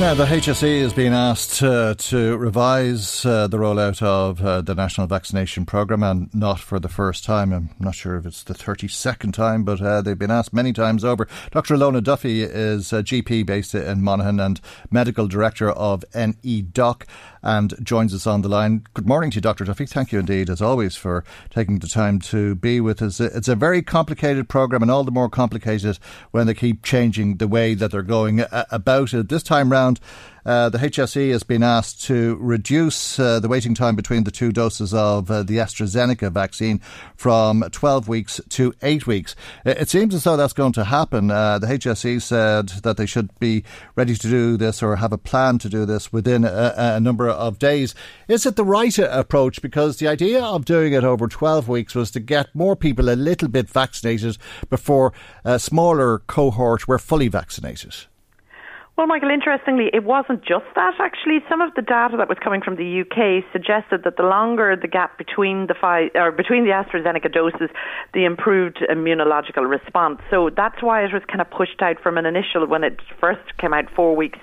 Now, the HSE has been asked uh, to revise uh, the rollout of uh, the national vaccination programme, and not for the first time. I'm not sure if it's the 32nd time, but uh, they've been asked many times over. Dr. Ilona Duffy is a GP based in Monaghan and medical director of NEDOC and joins us on the line. Good morning to you, Dr. Duffy. Thank you indeed, as always, for taking the time to be with us. It's a very complicated programme, and all the more complicated when they keep changing the way that they're going uh, about it. This time round, uh, the HSE has been asked to reduce uh, the waiting time between the two doses of uh, the AstraZeneca vaccine from 12 weeks to 8 weeks. It seems as though that's going to happen. Uh, the HSE said that they should be ready to do this or have a plan to do this within a, a number of days. Is it the right approach? Because the idea of doing it over 12 weeks was to get more people a little bit vaccinated before a smaller cohort were fully vaccinated. Well, Michael, interestingly, it wasn't just that. Actually, some of the data that was coming from the UK suggested that the longer the gap between the five, or between the AstraZeneca doses, the improved immunological response. So that's why it was kind of pushed out from an initial when it first came out four weeks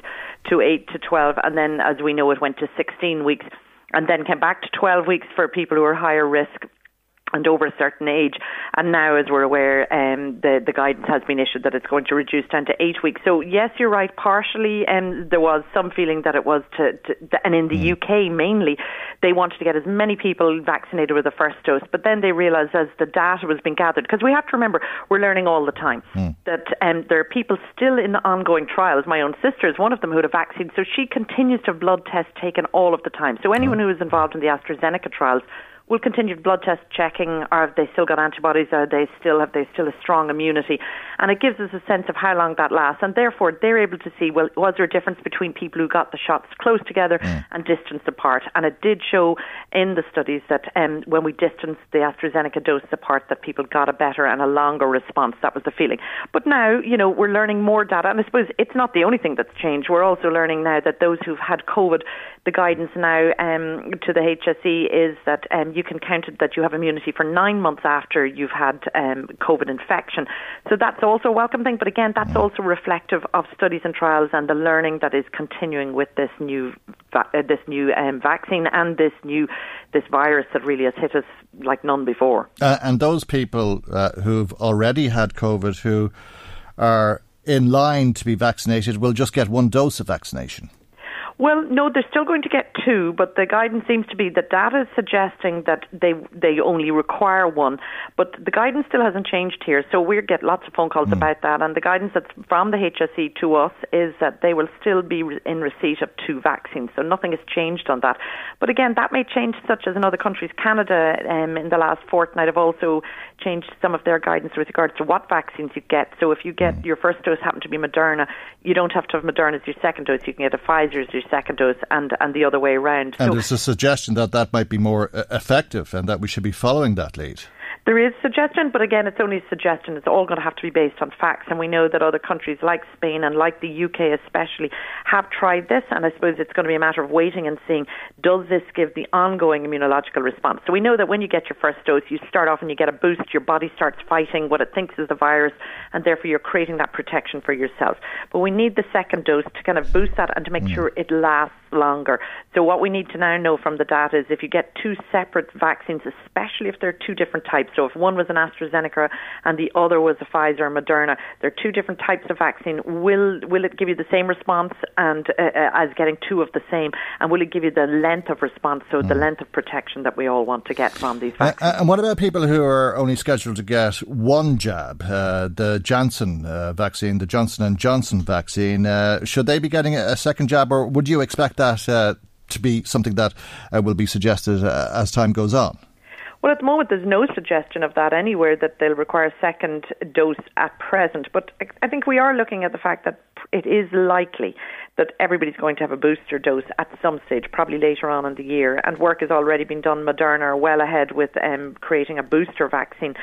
to eight to twelve, and then, as we know, it went to sixteen weeks, and then came back to twelve weeks for people who are higher risk and over a certain age. And now, as we're aware, um, the the guidance has been issued that it's going to reduce down to eight weeks. So yes, you're right. Partially, um, there was some feeling that it was to, to and in the mm. UK mainly, they wanted to get as many people vaccinated with the first dose. But then they realised as the data was being gathered, because we have to remember we're learning all the time mm. that um, there are people still in the ongoing trials. My own sister is one of them who had a vaccine, so she continues to have blood tests taken all of the time. So anyone mm. who is involved in the AstraZeneca trials will continue blood test checking. Are they still got antibodies? Are they still have they still a strong immunity? And it gives us a sense of how long that lasts, and therefore they're able to see well was there a difference between people who got the shots close together mm. and distanced apart? And it did show in the studies that um, when we distanced the AstraZeneca doses apart, that people got a better and a longer response. That was the feeling. But now you know we're learning more data, and I suppose it's not the only thing that's changed. We're also learning now that those who've had COVID, the guidance now um, to the HSE is that um, you can count it that you have immunity for nine months after you've had um, COVID infection. So that's also a welcome thing. But again, that's also reflective of studies and trials and the learning that is continuing with this new va- uh, this new um, vaccine and this new this virus that really has hit us like none before. Uh, and those people uh, who've already had COVID who are in line to be vaccinated will just get one dose of vaccination. Well, no, they're still going to get two, but the guidance seems to be that data is suggesting that they they only require one. But the guidance still hasn't changed here, so we get lots of phone calls mm. about that. And the guidance that's from the HSE to us is that they will still be in receipt of two vaccines. So nothing has changed on that. But again, that may change, such as in other countries. Canada, um, in the last fortnight, have also changed some of their guidance with regards to what vaccines you get. So if you get mm. your first dose happen to be Moderna, you don't have to have Moderna as your second dose. You can get a Pfizer as your second dose and, and the other way around. And so, there's a suggestion that that might be more uh, effective and that we should be following that lead. There is suggestion, but again, it's only a suggestion. It's all going to have to be based on facts. And we know that other countries like Spain and like the UK especially have tried this. And I suppose it's going to be a matter of waiting and seeing does this give the ongoing immunological response. So we know that when you get your first dose, you start off and you get a boost. Your body starts fighting what it thinks is the virus, and therefore you're creating that protection for yourself. But we need the second dose to kind of boost that and to make mm. sure it lasts longer. So what we need to now know from the data is if you get two separate vaccines, especially if they're two different types. So if one was an AstraZeneca and the other was a Pfizer or Moderna, they're two different types of vaccine. Will will it give you the same response and uh, uh, as getting two of the same, and will it give you the length of response, so mm. the length of protection that we all want to get from these vaccines? Uh, and what about people who are only scheduled to get one jab, uh, the Janssen uh, vaccine, the Johnson and Johnson vaccine? Uh, should they be getting a second jab, or would you expect that uh, to be something that uh, will be suggested uh, as time goes on? Well, at the moment, there's no suggestion of that anywhere that they'll require a second dose at present. But I think we are looking at the fact that it is likely that everybody's going to have a booster dose at some stage, probably later on in the year. And work has already been done. Moderna are well ahead with um, creating a booster vaccine.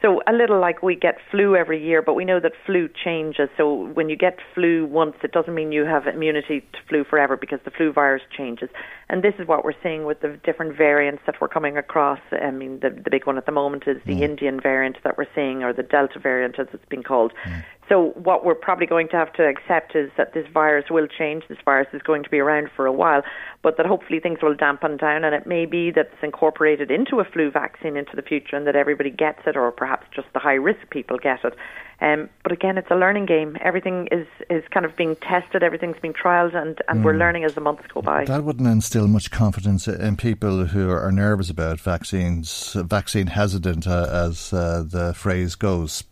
So a little like we get flu every year, but we know that flu changes. So when you get flu once, it doesn't mean you have immunity to flu forever because the flu virus changes. And this is what we're seeing with the different variants that we're coming across. I mean, the, the big one at the moment is the mm. Indian variant that we're seeing, or the Delta variant as it's been called. Mm. So what we're probably going to have to accept is that this virus will change. This virus is going to be around for a while, but that hopefully things will dampen down, and it may be that it's incorporated into a flu vaccine into the future, and that everybody gets it, or perhaps just the high risk people get it. Um, but again, it's a learning game. Everything is, is kind of being tested, everything's being trialled, and, and mm. we're learning as the months go by. That wouldn't instill much confidence in people who are nervous about vaccines, vaccine hesitant, uh, as uh, the phrase goes.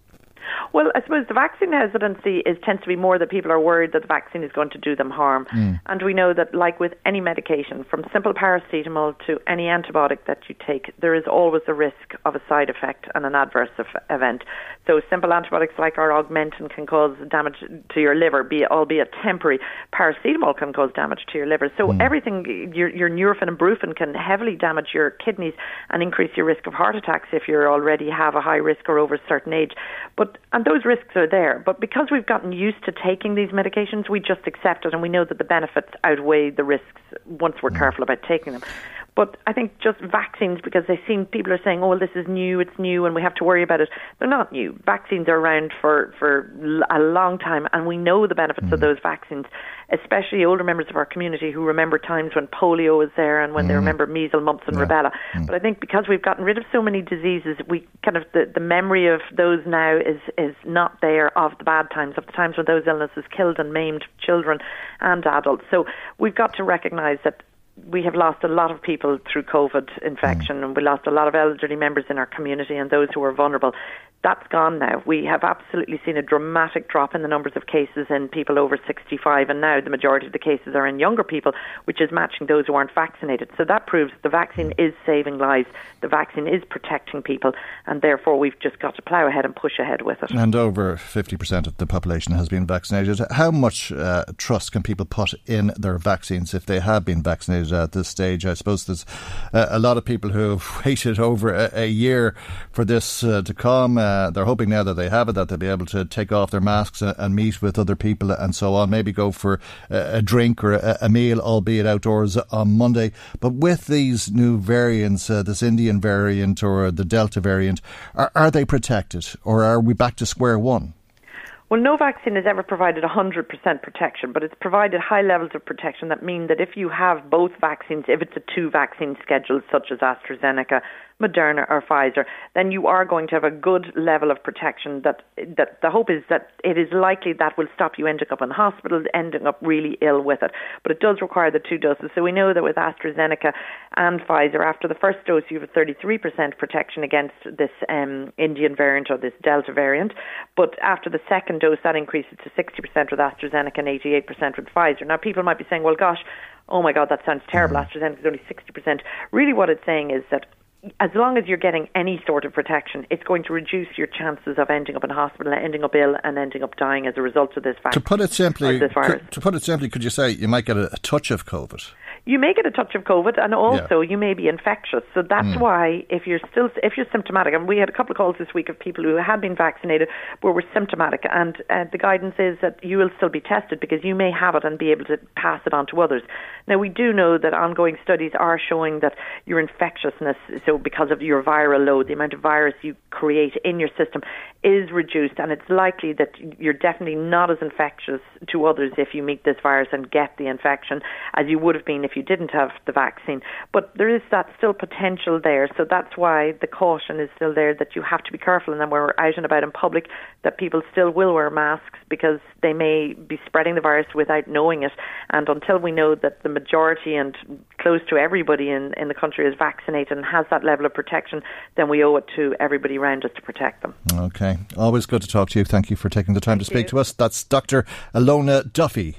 Well, I suppose the vaccine hesitancy is tends to be more that people are worried that the vaccine is going to do them harm. Mm. And we know that, like with any medication, from simple paracetamol to any antibiotic that you take, there is always a risk of a side effect and an adverse event. So, simple antibiotics like our Augmentin can cause damage to your liver, be albeit temporary. Paracetamol can cause damage to your liver. So, mm. everything, your, your Nurofen and Brufen can heavily damage your kidneys and increase your risk of heart attacks if you already have a high risk or over a certain age. But and those risks are there. But because we've gotten used to taking these medications, we just accept it and we know that the benefits outweigh the risks once we're mm. careful about taking them. But I think just vaccines, because they seem people are saying, "Oh, well, this is new, it's new, and we have to worry about it." They're not new. Vaccines are around for for a long time, and we know the benefits mm. of those vaccines especially older members of our community who remember times when polio was there and when mm. they remember measles, mumps, and yeah. rubella. Mm. But I think because we've gotten rid of so many diseases, we kind of the, the memory of those now is is not there of the bad times, of the times when those illnesses killed and maimed children and adults. So we've got to recognise that we have lost a lot of people through COVID infection, mm. and we lost a lot of elderly members in our community and those who are vulnerable that's gone now. We have absolutely seen a dramatic drop in the numbers of cases in people over 65, and now the majority of the cases are in younger people, which is matching those who aren't vaccinated. So that proves the vaccine is saving lives, the vaccine is protecting people, and therefore we've just got to plough ahead and push ahead with it. And over 50% of the population has been vaccinated. How much uh, trust can people put in their vaccines if they have been vaccinated at this stage? I suppose there's uh, a lot of people who have waited over a, a year for this uh, to come. Uh, they're hoping now that they have it that they'll be able to take off their masks and, meet with other people and so on. Maybe go for a, a drink or a, a, meal, albeit outdoors on Monday. But with these new variants, uh, this Indian variant or the Delta variant, are, are they protected or are we back to square one? Well, no vaccine has ever provided 100% protection, but it's provided high levels of protection that mean that if you have both vaccines, if it's a two vaccine schedule, such as AstraZeneca Moderna or Pfizer, then you are going to have a good level of protection. That that the hope is that it is likely that will stop you ending up in hospital, ending up really ill with it. But it does require the two doses. So we know that with AstraZeneca and Pfizer, after the first dose, you have a 33% protection against this um, Indian variant or this Delta variant. But after the second dose, that increases to 60% with AstraZeneca and 88% with Pfizer. Now, people might be saying, well, gosh, oh my God, that sounds terrible. Mm. AstraZeneca is only 60%. Really, what it's saying is that as long as you're getting any sort of protection, it's going to reduce your chances of ending up in hospital, ending up ill, and ending up dying as a result of this To put it simply, could, to put it simply, could you say you might get a, a touch of COVID? You may get a touch of COVID, and also yeah. you may be infectious. So that's mm. why if you're still if you're symptomatic, and we had a couple of calls this week of people who had been vaccinated but were symptomatic, and uh, the guidance is that you will still be tested because you may have it and be able to pass it on to others. Now we do know that ongoing studies are showing that your infectiousness, so because of your viral load, the amount of virus you create in your system is reduced, and it's likely that you're definitely not as infectious to others if you meet this virus and get the infection as you would have been if you didn't have the vaccine. But there is that still potential there. So that's why the caution is still there that you have to be careful. And then when we're out and about in public, that people still will wear masks because they may be spreading the virus without knowing it. And until we know that the majority and close to everybody in, in the country is vaccinated and has that level of protection, then we owe it to everybody around us to protect them. Okay. Always good to talk to you. Thank you for taking the time Thank to speak you. to us. That's Dr. Ilona Duffy,